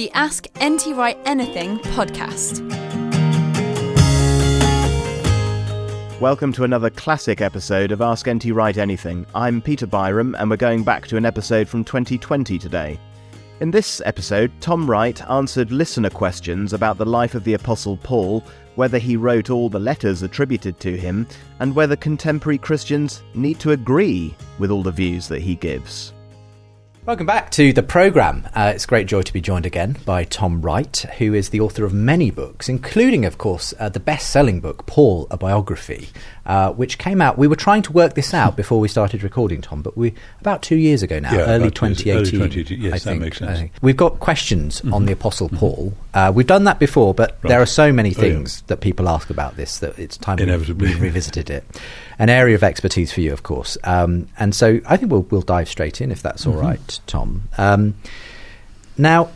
The Ask NT Wright Anything podcast. Welcome to another classic episode of Ask NT Wright Anything. I'm Peter Byram, and we're going back to an episode from 2020 today. In this episode, Tom Wright answered listener questions about the life of the Apostle Paul, whether he wrote all the letters attributed to him, and whether contemporary Christians need to agree with all the views that he gives. Welcome back to the programme. Uh, it's a great joy to be joined again by Tom Wright, who is the author of many books, including, of course, uh, the best selling book, Paul, a Biography, uh, which came out. We were trying to work this out before we started recording, Tom, but we about two years ago now, yeah, early 2018. Early 2018. Yes, I think, that makes sense. We've got questions mm-hmm. on the Apostle mm-hmm. Paul. Uh, we've done that before, but right. there are so many things oh, yeah. that people ask about this that it's time we, we revisited it. An area of expertise for you, of course. Um, and so I think we'll, we'll dive straight in if that's mm-hmm. all right, Tom. Um, now,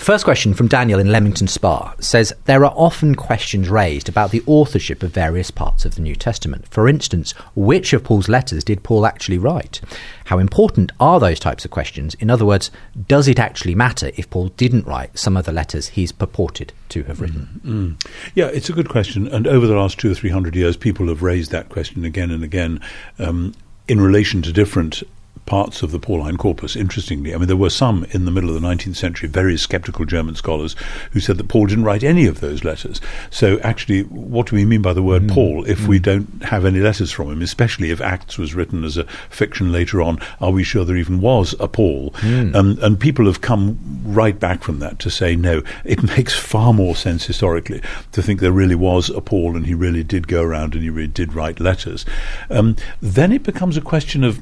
First question from Daniel in Leamington Spa says there are often questions raised about the authorship of various parts of the New Testament. For instance, which of Paul's letters did Paul actually write? How important are those types of questions? In other words, does it actually matter if Paul didn't write some of the letters he's purported to have written? Mm-hmm. Yeah, it's a good question. And over the last two or three hundred years, people have raised that question again and again um, in relation to different parts of the Pauline corpus, interestingly. I mean, there were some in the middle of the 19th century, very skeptical German scholars who said that Paul didn't write any of those letters. So, actually, what do we mean by the word mm. Paul if mm. we don't have any letters from him, especially if Acts was written as a fiction later on? Are we sure there even was a Paul? Mm. Um, and people have come right back from that to say, no, it makes far more sense historically to think there really was a Paul and he really did go around and he really did write letters. Um, then it becomes a question of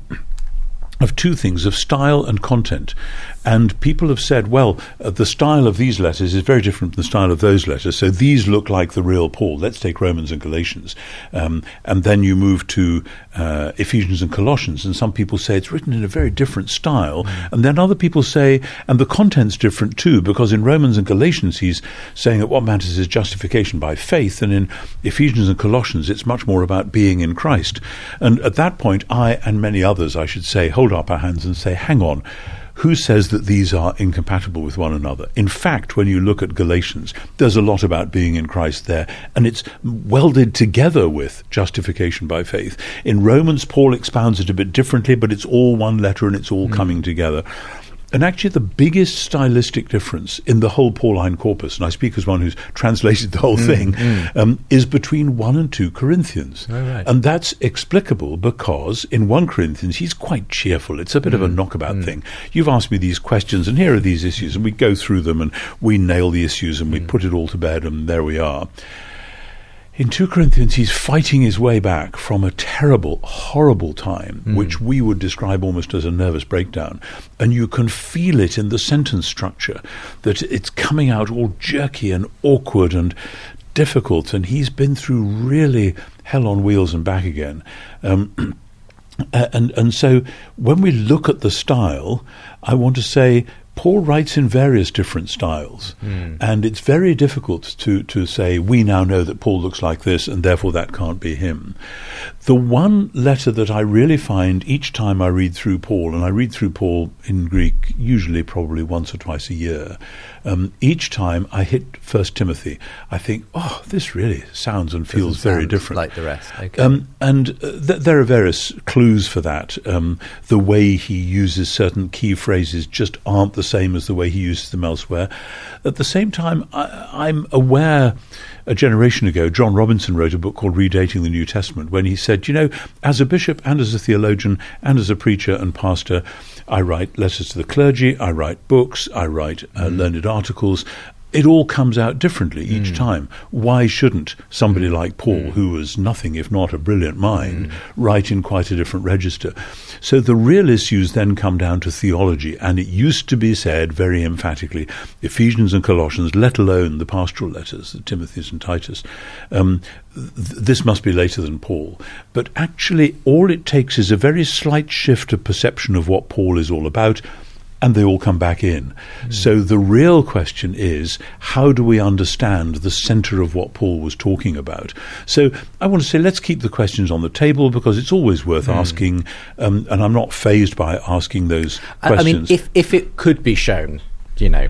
of two things of style and content. And people have said, well, uh, the style of these letters is very different from the style of those letters. So these look like the real Paul. Let's take Romans and Galatians. Um, and then you move to uh, Ephesians and Colossians. And some people say it's written in a very different style. Mm. And then other people say, and the content's different too, because in Romans and Galatians, he's saying that what matters is justification by faith. And in Ephesians and Colossians, it's much more about being in Christ. And at that point, I and many others, I should say, hold up our hands and say, hang on who says that these are incompatible with one another? In fact, when you look at Galatians, there's a lot about being in Christ there, and it's welded together with justification by faith. In Romans, Paul expounds it a bit differently, but it's all one letter and it's all mm. coming together. And actually, the biggest stylistic difference in the whole Pauline corpus, and I speak as one who's translated the whole mm, thing, mm. Um, is between 1 and 2 Corinthians. Oh, right. And that's explicable because in 1 Corinthians, he's quite cheerful. It's a bit mm, of a mm, knockabout mm. thing. You've asked me these questions, and here are these issues, and we go through them, and we nail the issues, and we mm. put it all to bed, and there we are. In 2 Corinthians, he's fighting his way back from a terrible, horrible time, mm. which we would describe almost as a nervous breakdown. And you can feel it in the sentence structure that it's coming out all jerky and awkward and difficult. And he's been through really hell on wheels and back again. Um, and, and so when we look at the style, I want to say Paul writes in various different styles, mm. and it's very difficult to, to say, we now know that Paul looks like this, and therefore that can't be him. The one letter that I really find each time I read through Paul, and I read through Paul in Greek usually probably once or twice a year, um, each time I hit First Timothy, I think, oh, this really sounds and feels Doesn't very different, like the rest. Okay. Um, and uh, th- there are various clues for that. Um, the way he uses certain key phrases just aren't the same as the way he uses them elsewhere. At the same time, I, am aware a generation ago, John Robinson wrote a book called Redating the New Testament when he said, you know, as a bishop and as a theologian and as a preacher and pastor, I write letters to the clergy, I write books, I write uh, mm. learned articles, it all comes out differently each mm. time. Why shouldn't somebody mm. like Paul, mm. who was nothing if not a brilliant mind, mm. write in quite a different register? So the real issues then come down to theology, and it used to be said very emphatically Ephesians and Colossians, let alone the pastoral letters, the Timothy's and Titus, um, th- this must be later than Paul. But actually, all it takes is a very slight shift of perception of what Paul is all about and they all come back in. Mm. So the real question is how do we understand the center of what Paul was talking about? So I want to say let's keep the questions on the table because it's always worth mm. asking, um, and I'm not fazed by asking those questions. I mean, if, if it could be shown, you know,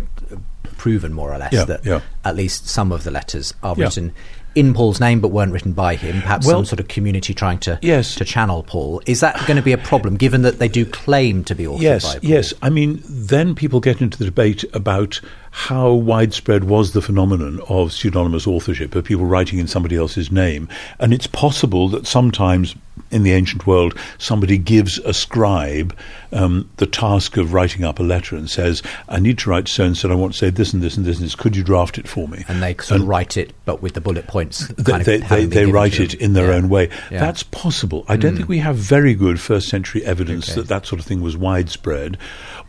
proven more or less yeah, that yeah. at least some of the letters are yeah. written in Paul's name but weren't written by him, perhaps well, some sort of community trying to yes. to channel Paul. Is that going to be a problem, given that they do claim to be authored yes, by Paul? Yes, I mean, then people get into the debate about how widespread was the phenomenon of pseudonymous authorship, of people writing in somebody else's name. And it's possible that sometimes in the ancient world, somebody gives a scribe um, the task of writing up a letter and says, I need to write so and so, I want to say this and this and this and this. Could you draft it for me? And they sort and of write it, but with the bullet points. They, they, they, they write it in their yeah. own way. Yeah. That's possible. I don't mm. think we have very good first century evidence okay. that that sort of thing was widespread.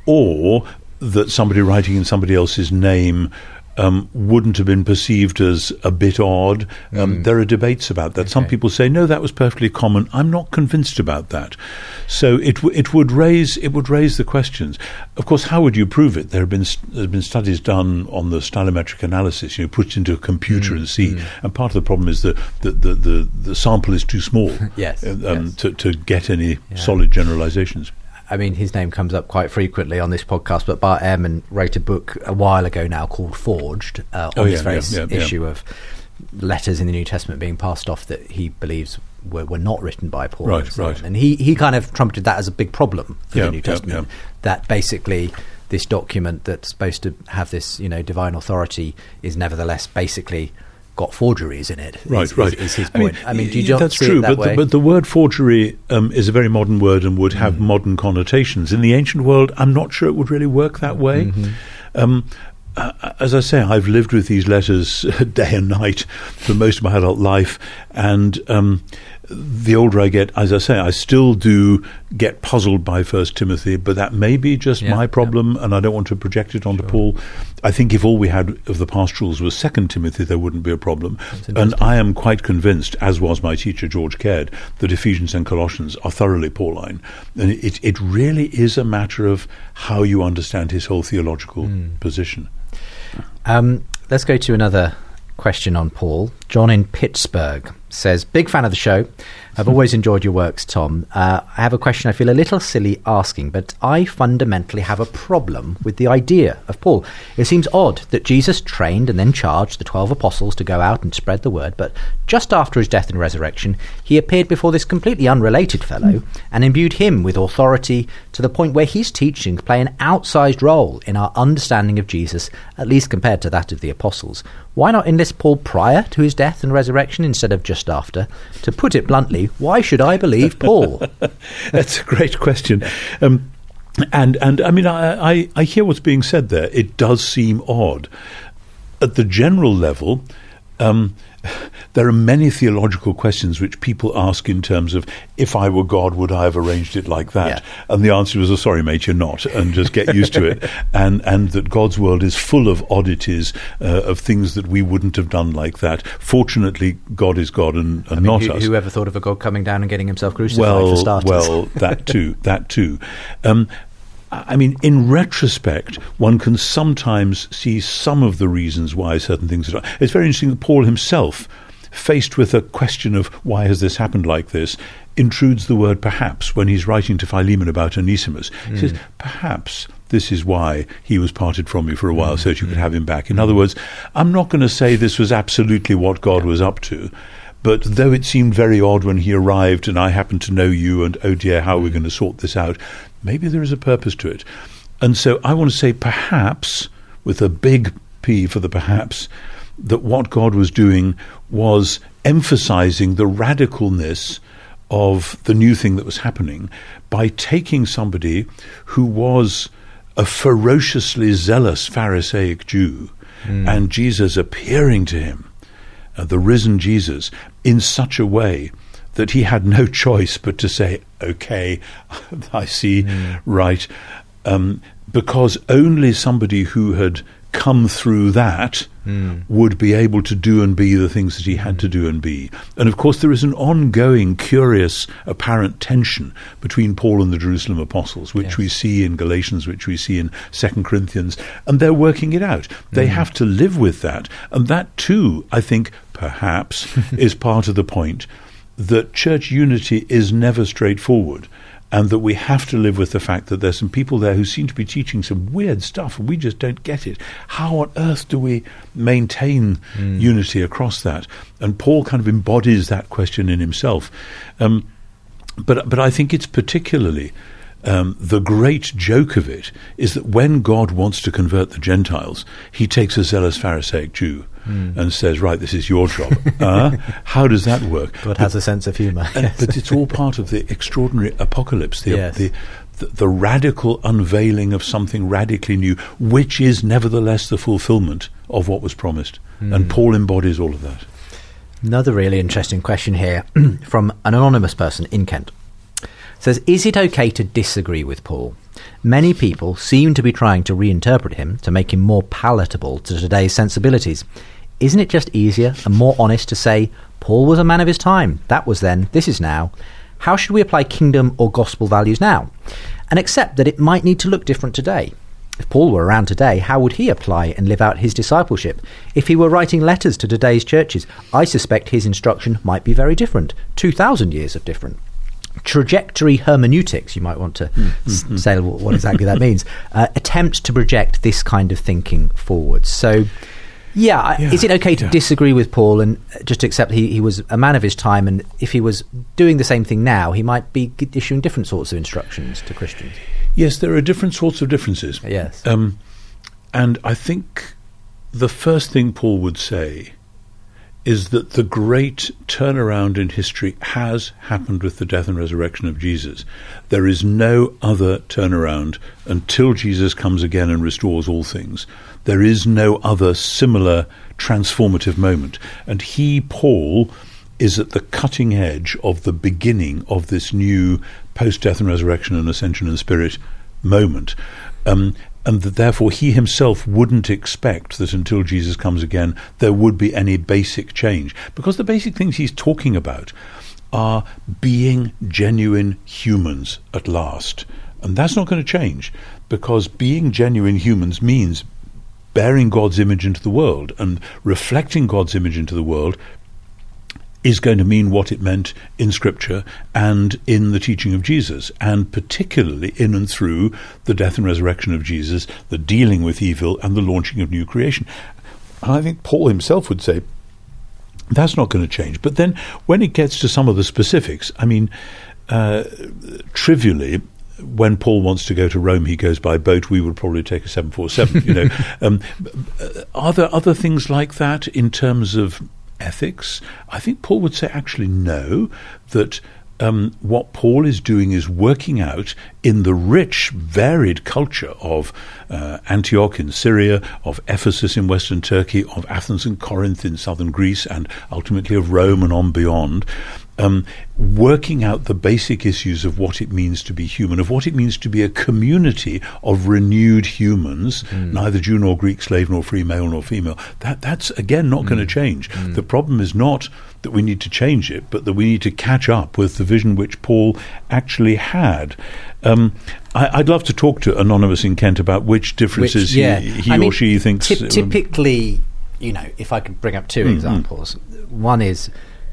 Or that somebody writing in somebody else's name um, wouldn't have been perceived as a bit odd. Um, mm. There are debates about that. Okay. Some people say no, that was perfectly common. I'm not convinced about that. So it w- it would raise it would raise the questions. Of course, how would you prove it? There have been st- there have been studies done on the stylometric analysis. You know, put it into a computer mm. and see. Mm. And part of the problem is that the the, the, the sample is too small. yes, um, yes. To, to get any yeah. solid generalizations. I mean, his name comes up quite frequently on this podcast, but Bart Ehrman wrote a book a while ago now called Forged uh, on oh, this very yeah, yeah, issue yeah. of letters in the New Testament being passed off that he believes were, were not written by Paul. Right, and right. And he, he kind of trumpeted that as a big problem for the New Testament, that basically this document that's supposed to have this, you know, divine authority is nevertheless basically – got forgeries in it. Right, is, right. Is, is his point. I mean, I mean do you that's true, that but, the, but the word forgery um, is a very modern word and would have mm. modern connotations. In the ancient world, I'm not sure it would really work that way. Mm-hmm. Um, uh, as I say, I've lived with these letters day and night for most of my adult life, and um, the older I get, as I say, I still do get puzzled by First Timothy, but that may be just yeah, my problem, yeah. and I don't want to project it onto sure. Paul. I think if all we had of the pastorals was Second Timothy, there wouldn't be a problem. And I am quite convinced, as was my teacher George Caird, that Ephesians and Colossians are thoroughly Pauline, and it it really is a matter of how you understand his whole theological mm. position. Um, let's go to another question on Paul. John in Pittsburgh says, Big fan of the show. I've always enjoyed your works, Tom. Uh, I have a question I feel a little silly asking, but I fundamentally have a problem with the idea of Paul. It seems odd that Jesus trained and then charged the 12 apostles to go out and spread the word, but just after his death and resurrection, he appeared before this completely unrelated fellow and imbued him with authority to the point where his teachings play an outsized role in our understanding of Jesus, at least compared to that of the apostles. Why not enlist Paul prior to his death and resurrection instead of just after? To put it bluntly, why should I believe Paul? That's a great question. Um, and and I mean, I, I, I hear what's being said there. It does seem odd. At the general level, um, there are many theological questions which people ask in terms of if I were God, would I have arranged it like that? Yeah. And the answer is, oh, sorry, mate, you're not, and just get used to it. And and that God's world is full of oddities uh, of things that we wouldn't have done like that. Fortunately, God is God and, and I mean, not who, us. Whoever thought of a God coming down and getting himself crucified well, for starters? Well, that too, that too. Um, I mean, in retrospect, one can sometimes see some of the reasons why certain things are done. It's very interesting that Paul himself, faced with a question of why has this happened like this, intrudes the word perhaps when he's writing to Philemon about Onesimus. Mm. He says, hmm. perhaps this is why he was parted from you for a while, mm. so that you could have him back. In other words, I'm not going to say this was absolutely what God was up to. But though it seemed very odd when he arrived and I happened to know you and oh dear, how are we going to sort this out? Maybe there is a purpose to it. And so I want to say perhaps, with a big P for the perhaps, that what God was doing was emphasizing the radicalness of the new thing that was happening by taking somebody who was a ferociously zealous Pharisaic Jew mm. and Jesus appearing to him, uh, the risen Jesus, in such a way that he had no choice but to say, okay, I see, mm. right. Um, because only somebody who had come through that mm. would be able to do and be the things that he had to do and be. And of course, there is an ongoing, curious, apparent tension between Paul and the Jerusalem apostles, which yes. we see in Galatians, which we see in Second Corinthians, and they're working it out. They mm. have to live with that. And that, too, I think, perhaps, is part of the point that church unity is never straightforward and that we have to live with the fact that there's some people there who seem to be teaching some weird stuff and we just don't get it. How on earth do we maintain mm. unity across that? And Paul kind of embodies that question in himself. Um, but but I think it's particularly um, the great joke of it is that when God wants to convert the Gentiles, he takes a zealous Pharisaic Jew mm. and says, Right, this is your job. uh, how does that work? God but, has a sense of humour. Yes. But it's all part of the extraordinary apocalypse, the, yes. the, the, the radical unveiling of something radically new, which is nevertheless the fulfillment of what was promised. Mm. And Paul embodies all of that. Another really interesting question here from an anonymous person in Kent says, Is it okay to disagree with Paul? Many people seem to be trying to reinterpret him to make him more palatable to today's sensibilities. Isn't it just easier and more honest to say, Paul was a man of his time, that was then, this is now? How should we apply kingdom or gospel values now? And accept that it might need to look different today. If Paul were around today, how would he apply and live out his discipleship? If he were writing letters to today's churches, I suspect his instruction might be very different, 2,000 years of different trajectory hermeneutics, you might want to mm-hmm. s- say what, exactly that means, uh, attempt to project this kind of thinking forward. So, yeah, yeah, is it okay to yeah. disagree with Paul and just accept he, he was a man of his time, and if he was doing the same thing now, he might be issuing different sorts of instructions to Christians? Yes, there are different sorts of differences. Yes. Um, and I think the first thing Paul would say is that the great turnaround in history has happened with the death and resurrection of Jesus. There is no other turnaround until Jesus comes again and restores all things. There is no other similar transformative moment. And he, Paul, is at the cutting edge of the beginning of this new post death and resurrection and ascension and spirit moment. Um, and that therefore he himself wouldn't expect that until Jesus comes again there would be any basic change. Because the basic things he's talking about are being genuine humans at last. And that's not going to change because being genuine humans means bearing God's image into the world and reflecting God's image into the world is going to mean what it meant in Scripture and in the teaching of Jesus, and particularly in and through the death and resurrection of Jesus, the dealing with evil, and the launching of new creation. And I think Paul himself would say that's not going to change. But then when it gets to some of the specifics, I mean, uh, trivially, when Paul wants to go to Rome, he goes by boat. We would probably take a seven four seven. You know, um, are there other things like that in terms of ethics? I think Paul would say actually no, that um, what Paul is doing is working out in the rich, varied culture of uh, Antioch in Syria, of Ephesus in western Turkey, of Athens and Corinth in southern Greece, and ultimately of Rome and on beyond um, working out the basic issues of what it means to be human, of what it means to be a community of renewed humans, mm. neither Jew nor Greek, slave nor free, male nor female. That that's again not mm. going to change. Mm. The problem is not that we need to change it, but that we need to catch up with the vision which Paul actually had. Um, I, would love to talk to Anonymous in Kent about which differences which, yeah. he, he or mean, she thinks. T- um, typically, you know, if I could bring up 2 mm-hmm. examples, one is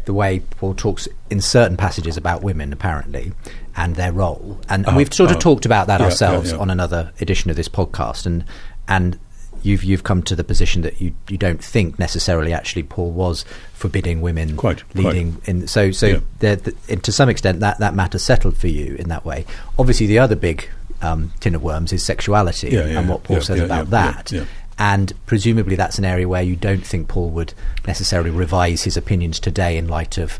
the way Paul talks in certain passages about women, apparently, and their role. And, we've sort of talked about that yeah, ourselves yeah, yeah. on another edition of this podcast. And and you've you've come to the position that you you don't think necessarily actually Paul was forbidding women quite leading quite. in. So so the, to some extent that that matter settled for you in that way. Obviously, the other big um, tin of worms is sexuality yeah, yeah, and what Paul says about that. And presumably that's an area where you don't think Paul would necessarily revise his opinions today in light of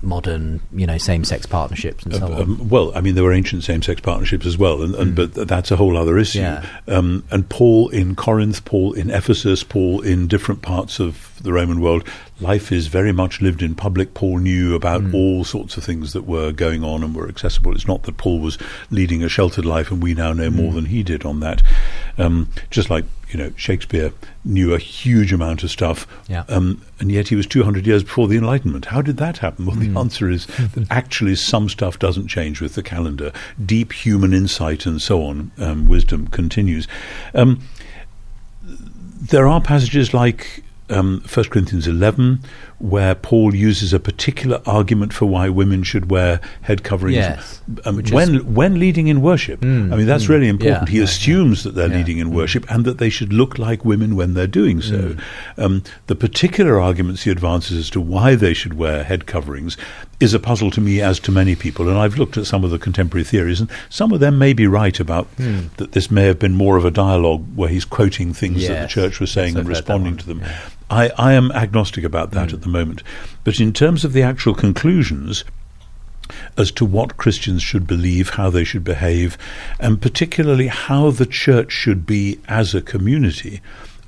modern, you know, same-sex partnerships and so uh, on. Um, well, I mean, there were ancient same-sex partnerships as well, and, and mm. but that's a whole other issue. Yeah. Um, and Paul in Corinth, Paul in Ephesus, Paul in different parts of the Roman world, life is very much lived in public. Paul knew about mm. all sorts of things that were going on and were accessible. It's not that Paul was leading a sheltered life, and we now know mm. more than he did on that. Um, just like you know, Shakespeare knew a huge amount of stuff, yeah. um, and yet he was 200 years before the Enlightenment. How did that happen? Well, mm. the hmm. answer is that actually some stuff doesn't change with the calendar. Deep human insight and so on, um, wisdom continues. Um, there are passages like um, 1 Corinthians 11, where Paul uses a particular argument for why women should wear head coverings. Yes, um, when, is, when leading in worship. Mm, I mean, that's mm, really important. Yeah, he yeah, assumes yeah, that they're leading in mm. worship and that they should look like women when they're doing so. Mm. Um, the particular arguments he advances as to why they should wear head coverings is a puzzle to me, as to many people. And I've looked at some of the contemporary theories, and some of them may be right about mm. that this may have been more of a dialogue where he's quoting things yes, that the church was saying and responding to them. I, I am agnostic about that mm. at the moment. But in terms of the actual conclusions, as to what Christians should believe, how they should behave, and particularly how the church should be as a community,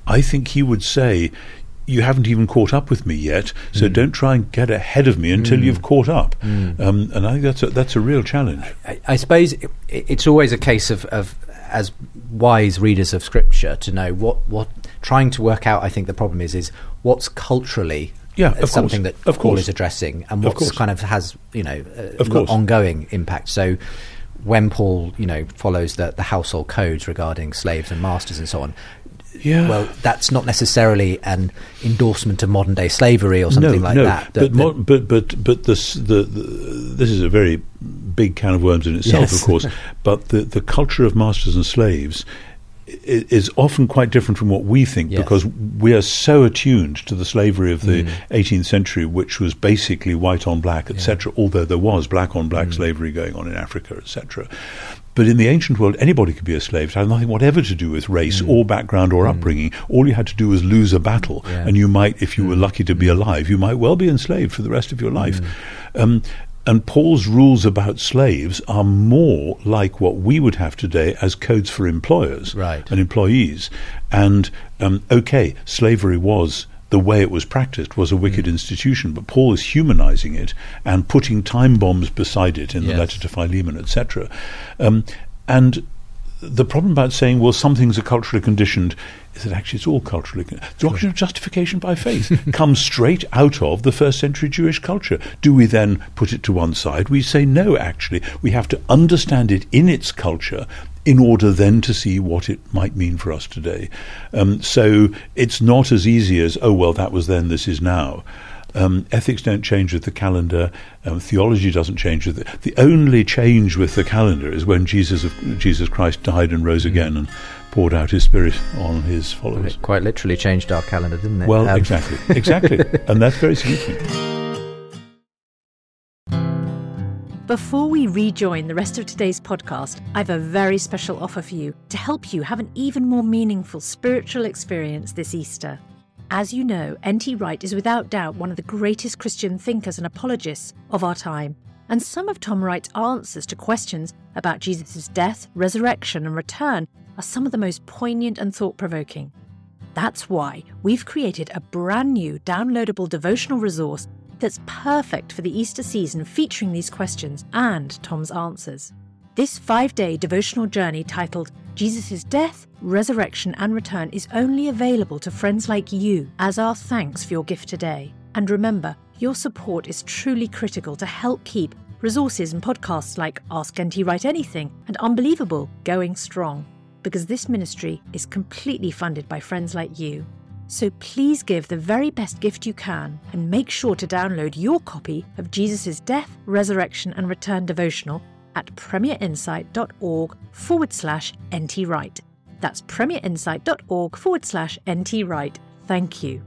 I think he would say, You haven't even caught up with me yet, so mm. don't try and get ahead of me until mm. you've caught up. Mm. Um, and I think that's a, that's a real challenge. I, I suppose it, it's always a case of, of, as wise readers of Scripture, to know what, what trying to work out. I think the problem is is what's culturally yeah, of something course. that of Paul course. is addressing, and what's kind of has you know uh, ongoing impact. So when Paul you know follows the the household codes regarding slaves and masters and so on. Yeah. Well, that's not necessarily an endorsement of modern day slavery or something no, like no. that. But, mo- but but but this the, the, this is a very big can of worms in itself, yes. of course. but the the culture of masters and slaves is often quite different from what we think yes. because we are so attuned to the slavery of the mm. 18th century, which was basically white on black, etc. Yeah. Although there was black on black mm. slavery going on in Africa, etc. But in the ancient world, anybody could be a slave. It had nothing whatever to do with race mm. or background or mm. upbringing. All you had to do was lose a battle, yeah. and you might, if you were mm. lucky to be alive, you might well be enslaved for the rest of your life. Mm. Um, and Paul's rules about slaves are more like what we would have today as codes for employers right. and employees. And um, okay, slavery was the way it was practiced was a wicked mm. institution, but Paul is humanizing it and putting time bombs beside it in yes. the letter to Philemon, etc. Um, and the problem about saying, well, some things are culturally conditioned is that actually it's all culturally. The doctrine of justification by faith comes straight out of the first century Jewish culture. Do we then put it to one side? We say no, actually. We have to understand it in its culture in order then to see what it might mean for us today. Um, so it's not as easy as, oh, well, that was then, this is now. Um, ethics don't change with the calendar. Um, theology doesn't change with it. The only change with the calendar is when Jesus of, Jesus Christ died and rose again and poured out his spirit on his followers. It quite literally changed our calendar, didn't it? Well, um, exactly, exactly, and that's very significant. Before we rejoin the rest of today's podcast, I have a very special offer for you to help you have an even more meaningful spiritual experience this Easter. As you know, N.T. Wright is without doubt one of the greatest Christian thinkers and apologists of our time, and some of Tom Wright's answers to questions about Jesus' death, resurrection, and return are some of the most poignant and thought provoking. That's why we've created a brand new downloadable devotional resource that's perfect for the Easter season featuring these questions and Tom's answers. This five day devotional journey titled Jesus' Death, Resurrection, and Return is only available to friends like you as our thanks for your gift today. And remember, your support is truly critical to help keep resources and podcasts like Ask NT Wright Anything and Unbelievable going strong because this ministry is completely funded by friends like you. So please give the very best gift you can and make sure to download your copy of Jesus' Death, Resurrection and Return devotional at premierinsight.org forward slash ntwright. That's premierinsight.org forward slash ntwright. Thank you.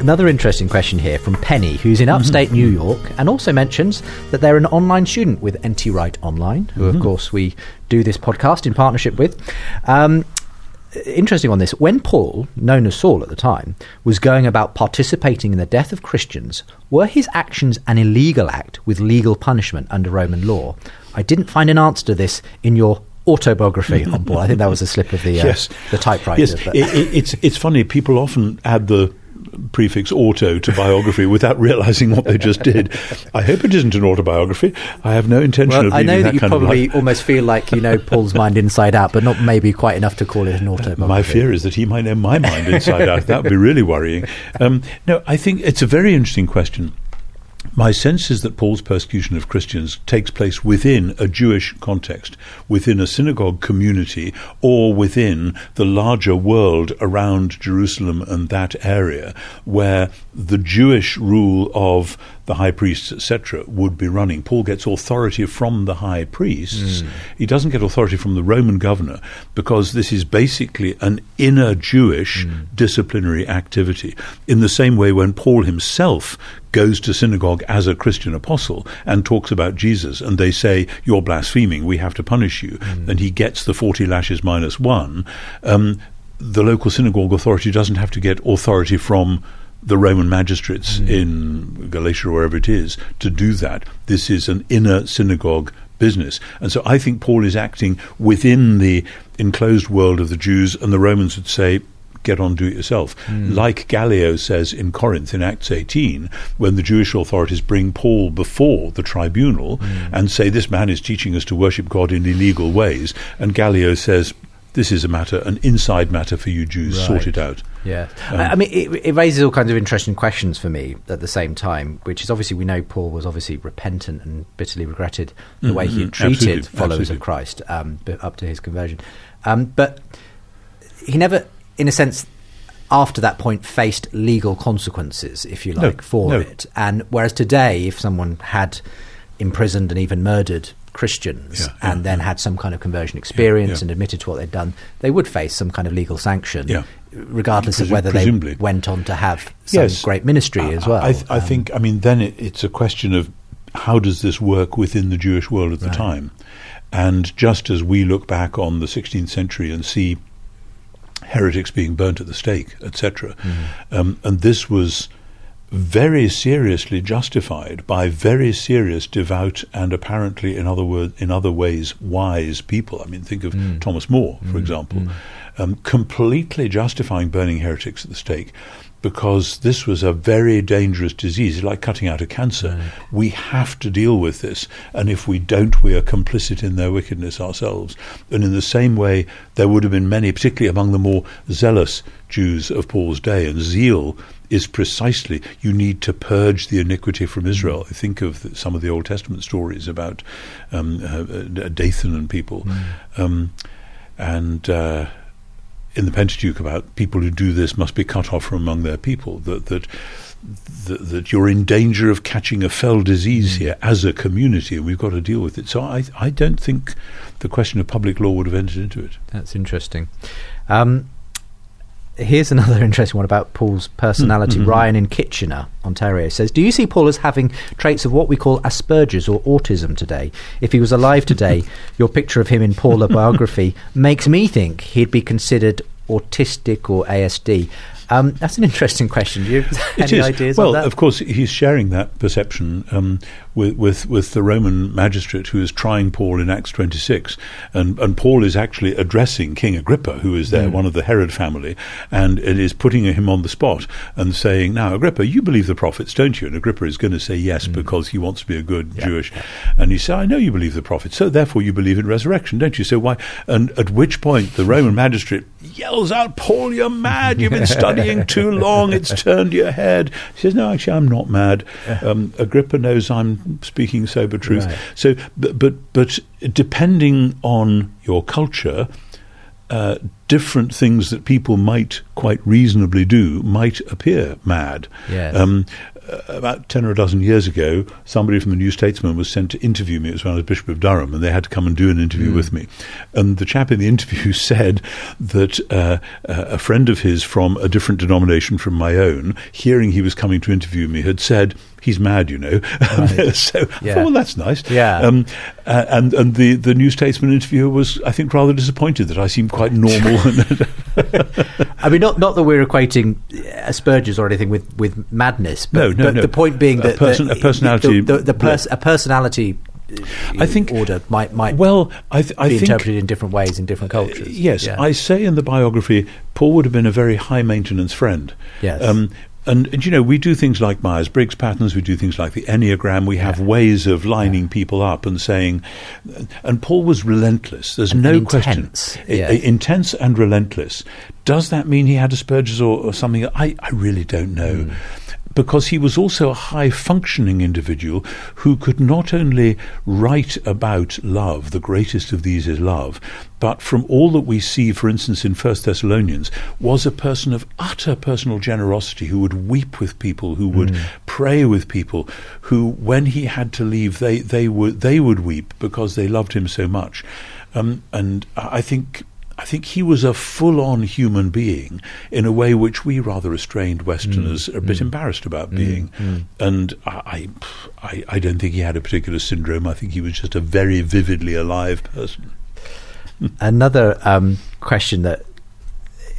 Another interesting question here from Penny, who's in upstate mm-hmm. New York, and also mentions that they're an online student with NT Wright Online, who, mm-hmm. of course, we do this podcast in partnership with. Um, interesting on this. When Paul, known as Saul at the time, was going about participating in the death of Christians, were his actions an illegal act with legal punishment under Roman law? I didn't find an answer to this in your autobiography on Paul. I think that was a slip of the uh, yes. the typewriter. Yes, it, it, it's it's funny. People often add the prefix auto to biography without realizing what they just did. I hope it isn't an autobiography. I have no intention well, of I know that, that you probably almost feel like you know Paul's mind inside out, but not maybe quite enough to call it an autobiography. My fear is that he might know my mind inside out. That would be really worrying. Um, no, I think it's a very interesting question. My sense is that Paul's persecution of Christians takes place within a Jewish context, within a synagogue community, or within the larger world around Jerusalem and that area, where the Jewish rule of the high priests, etc., would be running. Paul gets authority from the high priests. Mm. He doesn't get authority from the Roman governor because this is basically an inner Jewish mm. disciplinary activity. In the same way, when Paul himself goes to synagogue as a Christian apostle and talks about Jesus, and they say, You're blaspheming, we have to punish you, mm. and he gets the 40 lashes minus one, um, the local synagogue authority doesn't have to get authority from the Roman magistrates mm. in Galatia or wherever it is to do that. This is an inner synagogue business. And so I think Paul is acting within the enclosed world of the Jews, and the Romans would say, get on, do it yourself. Mm. Like Gallio says in Corinth in Acts 18, when the Jewish authorities bring Paul before the tribunal mm. and say, This man is teaching us to worship God in illegal ways. And Gallio says, this is a matter, an inside matter for you Jews. Right. Sort it out. Yeah, um, I mean, it, it, raises all kinds of interesting questions for me at the same time. Which is obviously we know Paul was obviously repentant and bitterly regretted the mm-hmm, way he had treated absolutely, followers absolutely. of Christ um, up to his conversion, um, but he never, in a sense, after that point, faced legal consequences, if you like, no, for no. it. And whereas today, if someone had imprisoned and even murdered Christians yeah, and yeah, then yeah. had some kind of conversion experience and admitted to what they'd done, they would face some kind of legal sanction, regardless Presu- of whether presumably. they went on to have some yes. great ministry as well. I, th- um, I think, I mean, then it, it's a question of how does this work within the Jewish world at the right. time? And just as we look back on the 16th century and see heretics being burnt at the stake, etc., mm. um, and this was very seriously justified by very serious, devout, and apparently, in other words, in other ways, wise people. I mean, think of mm. Thomas More, for mm. example, mm. Um, completely justifying burning heretics at the stake. Because this was a very dangerous disease, like cutting out a cancer. Right. We have to deal with this, and if we don't, we are complicit in their wickedness ourselves. And in the same way, there would have been many, particularly among the more zealous Jews of Paul's day, and zeal is precisely you need to purge the iniquity from Israel. I think of the, some of the Old Testament stories about um, uh, uh Dathan and people, mm. um, and. Uh, in the Pentateuch, about people who do this must be cut off from among their people. That that that, that you're in danger of catching a fell disease mm. here as a community, and we've got to deal with it. So I I don't think the question of public law would have entered into it. That's interesting. Um, here's another interesting one about Paul's personality. Mm-hmm. Ryan in Kitchener, Ontario says, Do you see Paul as having traits of what we call Asperger's or autism today? If he was alive today, your picture of him in Paul, a biography, makes me think he'd be considered autistic or ASD. Um, that's an interesting question. Do you have any ideas well, of course, he's sharing that perception um, with, with, with the Roman magistrate who is trying Paul in Acts 26. And, and Paul is actually addressing King Agrippa, who is there, mm. one of the Herod family, and it is putting him on the spot and saying, Now, Agrippa, you believe the prophets, don't you? And Agrippa is going to say yes mm. because he wants to be a good yeah. Jewish. And he said, I know you believe the prophets, so therefore you believe in resurrection, don't you? So why? And at which point the Roman magistrate yells out, Paul, you're mad. You've been studying too long. It's turned your head. He says, No, actually, I'm not mad. Um, Agrippa knows I'm speaking sober truth. Right. So, but, but, but depending on your culture, uh, different things that people might quite reasonably do might appear mad. Yes. Um, about 10 or a dozen years ago, somebody from the New Statesman was sent to interview me. It was when I was Bishop of Durham, and they had to come and do an interview mm. with me. And the chap in the interview said that uh, uh, a friend of his from a different denomination from my own, hearing he was coming to interview me, had said, he's mad, you know. Right. so yeah. I thought, well, that's nice. Yeah. Um, uh, and and the, the New Statesman interviewer was, I think, rather disappointed that I seemed quite normal. I mean, not not that we're equating Asperger's or anything with, with madness, but, no, no, but no. the point being that a, person, the, a personality, the, the, the pers- a personality I think order might might well I, th- I be think, interpreted in different ways in different cultures. Uh, yes, yeah. I say in the biography, Paul would have been a very high maintenance friend. Yes. Um, and, and, you know, we do things like Myers Briggs patterns, we do things like the Enneagram, we have yeah. ways of lining yeah. people up and saying, and Paul was relentless. There's and no intense. question. Yeah. intense and relentless. Does that mean he had Asperger's or, or something? I, I really don't know. Mm because he was also a high functioning individual who could not only write about love, the greatest of these is love, but from all that we see, for instance, in First Thessalonians, was a person of utter personal generosity who would weep with people, who would mm. pray with people, who, when he had to leave, they, they, would, they would weep because they loved him so much. Um, and I think I think he was a full on human being in a way which we rather restrained Westerners mm, are a bit mm, embarrassed about mm, being. Mm. And I, I, I don't think he had a particular syndrome. I think he was just a very vividly alive person. Another um, question that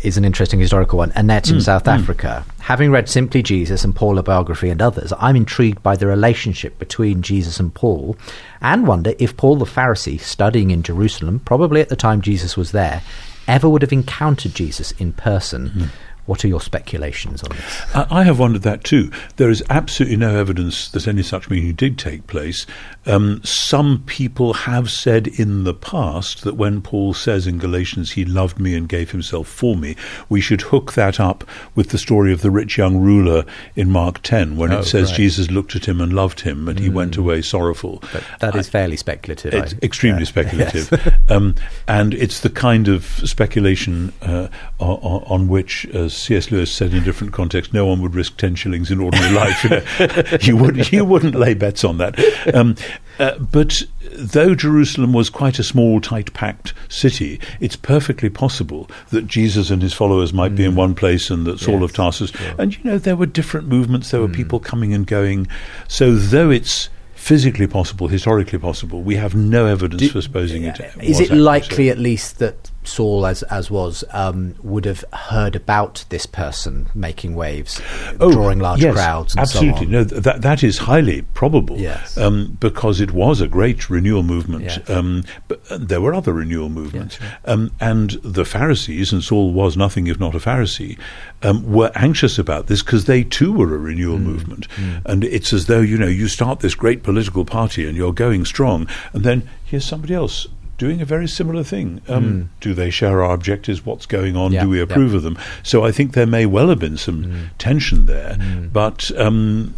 is an interesting historical one. Annette in mm, South mm. Africa. Having read Simply Jesus and Paul, a biography, and others, I'm intrigued by the relationship between Jesus and Paul and wonder if Paul the Pharisee, studying in Jerusalem, probably at the time Jesus was there, ever would have encountered Jesus in person. Mm. What are your speculations on this? I have wondered that too. There is absolutely no evidence that any such meeting did take place. Um, some people have said in the past that when Paul says in Galatians, He loved me and gave himself for me, we should hook that up with the story of the rich young ruler in Mark 10, when oh, it says right. Jesus looked at him and loved him and mm. he went away sorrowful. But that is I, fairly speculative. It's I, extremely yeah. speculative. Yes. um, and it's the kind of speculation uh, on, on, which, as C.S. Lewis said in a different context, no one would risk 10 shillings in ordinary life. You, know? you, would, you wouldn't lay bets on that. Um, uh, but though Jerusalem was quite a small, tight packed city, it's perfectly possible that Jesus and his followers might mm. be in mm. one place and that Saul yes, of Tarsus. Sure. And you know, there were different movements, there were mm. people coming and going. So, though it's physically possible, historically possible, we have no evidence Do, for supposing it. Is it likely, so. at least, that Saul, as as was, um, would have heard about this person making waves, oh, drawing large yes, crowds. absolutely, so no, that that is highly probable. Yes, um, because it was a great renewal movement. Yes. Um, but uh, there were other renewal movements, yes, um, and the Pharisees, and Saul was nothing if not a Pharisee, um, were anxious about this because they too were a renewal mm, movement, mm. and it's as though you know you start this great political party and you're going strong, and then here's somebody else doing a very similar thing. Um, mm. Do they share our objectives? What's going on? Yeah, do we approve yeah. of them? So I think there may well have been some mm. tension there, mm. but um,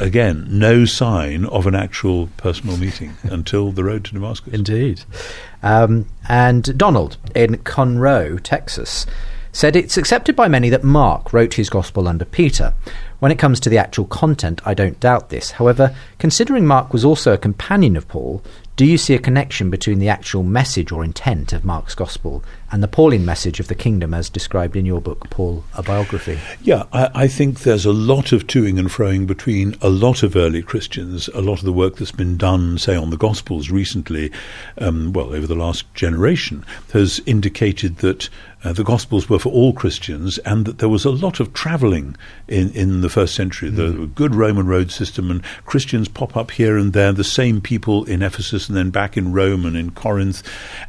again, no sign of an actual personal meeting until the road to Damascus. Indeed. Um, and Donald in Conroe, Texas, said it's accepted by many that Mark wrote his gospel under Peter. When it comes to the actual content, I don't doubt this. However, considering Mark was also a companion of Paul, do you see a connection between the actual message or intent of Mark's Gospel and the Pauline message of the kingdom as described in your book, Paul, a biography? Yeah, I, I, think there's a lot of toing and froing between a lot of early Christians, a lot of the work that's been done, say, on the Gospels recently, um, well, over the last generation, has indicated that uh, the Gospels were for all Christians, and that there was a lot of travelling in, in the first century. Mm. The good Roman road system, and Christians pop up here and there, the same people in Ephesus and then back in Rome and in Corinth,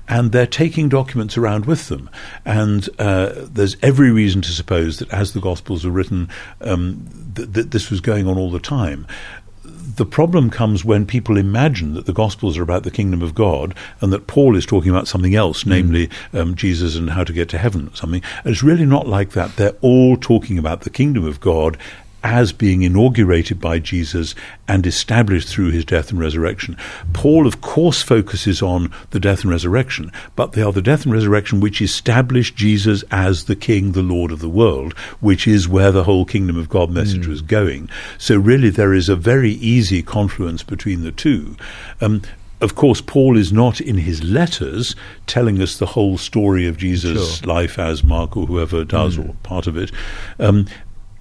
and they're taking documents around with them. And uh, there's every reason to suppose that as the Gospels are written, um, th- th- this was going on all the time the problem comes when people imagine that the Gospels are about the kingdom of God and that Paul is talking about something else, mm. namely um, Jesus and how to get to heaven or something. And it's really not like that. They're all talking about the kingdom of God as being inaugurated by Jesus and established through his death and resurrection. Paul, of course, focuses on the death and resurrection, but they are the death and resurrection which established Jesus as the King, the Lord of the world, which is where the whole kingdom of God message mm. was going. So, really, there is a very easy confluence between the two. Um, of course, Paul is not in his letters telling us the whole story of Jesus' sure. life as Mark or whoever does, mm. or part of it. Um,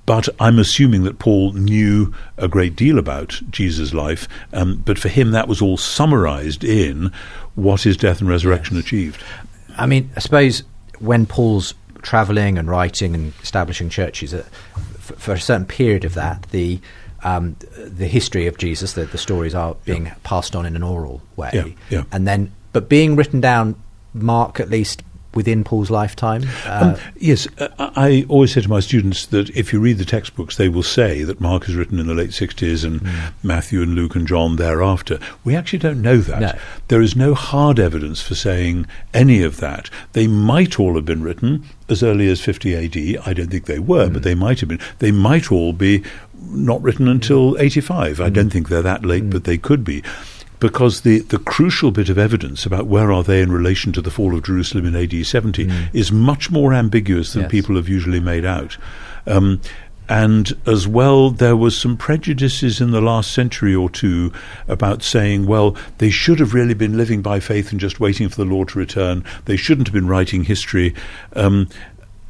but I'm assuming that Paul knew a great deal about Jesus' life, um, but for him that was all summarized in what his death and resurrection yes. achieved. I mean, I suppose when Paul's traveling and writing and establishing churches, uh, for, for, a certain period of that, the um, the history of Jesus, the, the stories are being yeah. passed on in an oral way, yeah, yeah. and then but being written down. Mark at least within Paul's lifetime? Uh, um, yes, uh, I always say to my students that if you read the textbooks, they will say that Mark is written in the late 60s and mm. Matthew and Luke and John thereafter. We actually don't know that. No. There is no hard evidence for saying any of that. They might all have been written as early as 50 AD. I don't think they were, mm. but they might have been. They might all be not written until 85. I don't mm. think they're that late, mm. but they could be because the, the crucial bit of evidence about where are they in relation to the fall of Jerusalem in AD 70 mm. is much more ambiguous than yes. people have usually made out. Um, and as well, there was some prejudices in the last century or two about saying, well, they should have really been living by faith and just waiting for the Lord to return. They shouldn't have been writing history. Um,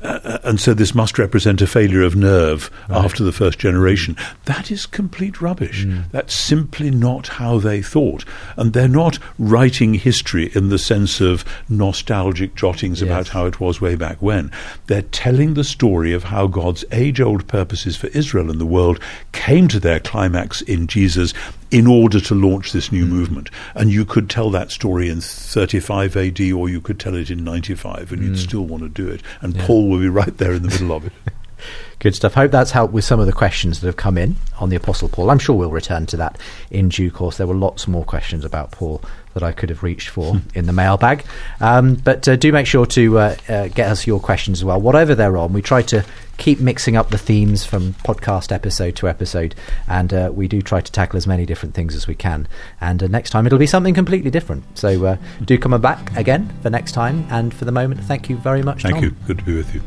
uh, and so this must represent a failure of nerve right. after the first generation. That is complete rubbish. Mm. That's simply not how they thought. And they're not writing history in the sense of nostalgic jottings yes. about how it was way back when. They're telling the story of how God's age old purposes for Israel and the world came to their climax in Jesus in order to launch this new mm. movement. And you could tell that story in 35 AD or you could tell it in 95 and mm. you'd still want to do it. And yeah. Paul will be right there in the middle of it. Good stuff. Hope that's helped with some of the questions that have come in on the Apostle Paul. I'm sure we'll return to that in due course. There were lots more questions about Paul that I could have reached for in the mailbag. Um, but uh, do make sure to uh, uh, get us your questions as well, whatever they're on. We try to keep mixing up the themes from podcast episode to episode, and uh, we do try to tackle as many different things as we can. And uh, next time it'll be something completely different. So uh, do come back again for next time. And for the moment, thank you very much. Thank Tom. you. Good to be with you.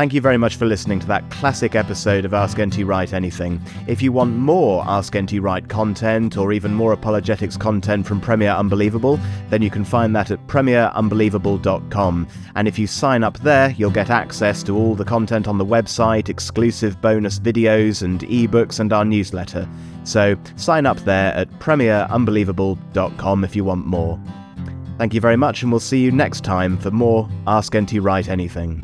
Thank you very much for listening to that classic episode of Ask NT Wright Anything. If you want more Ask NT Wright content or even more apologetics content from Premier Unbelievable, then you can find that at premierunbelievable.com. And if you sign up there, you'll get access to all the content on the website, exclusive bonus videos and ebooks, and our newsletter. So sign up there at premierunbelievable.com if you want more. Thank you very much, and we'll see you next time for more Ask NT Wright Anything.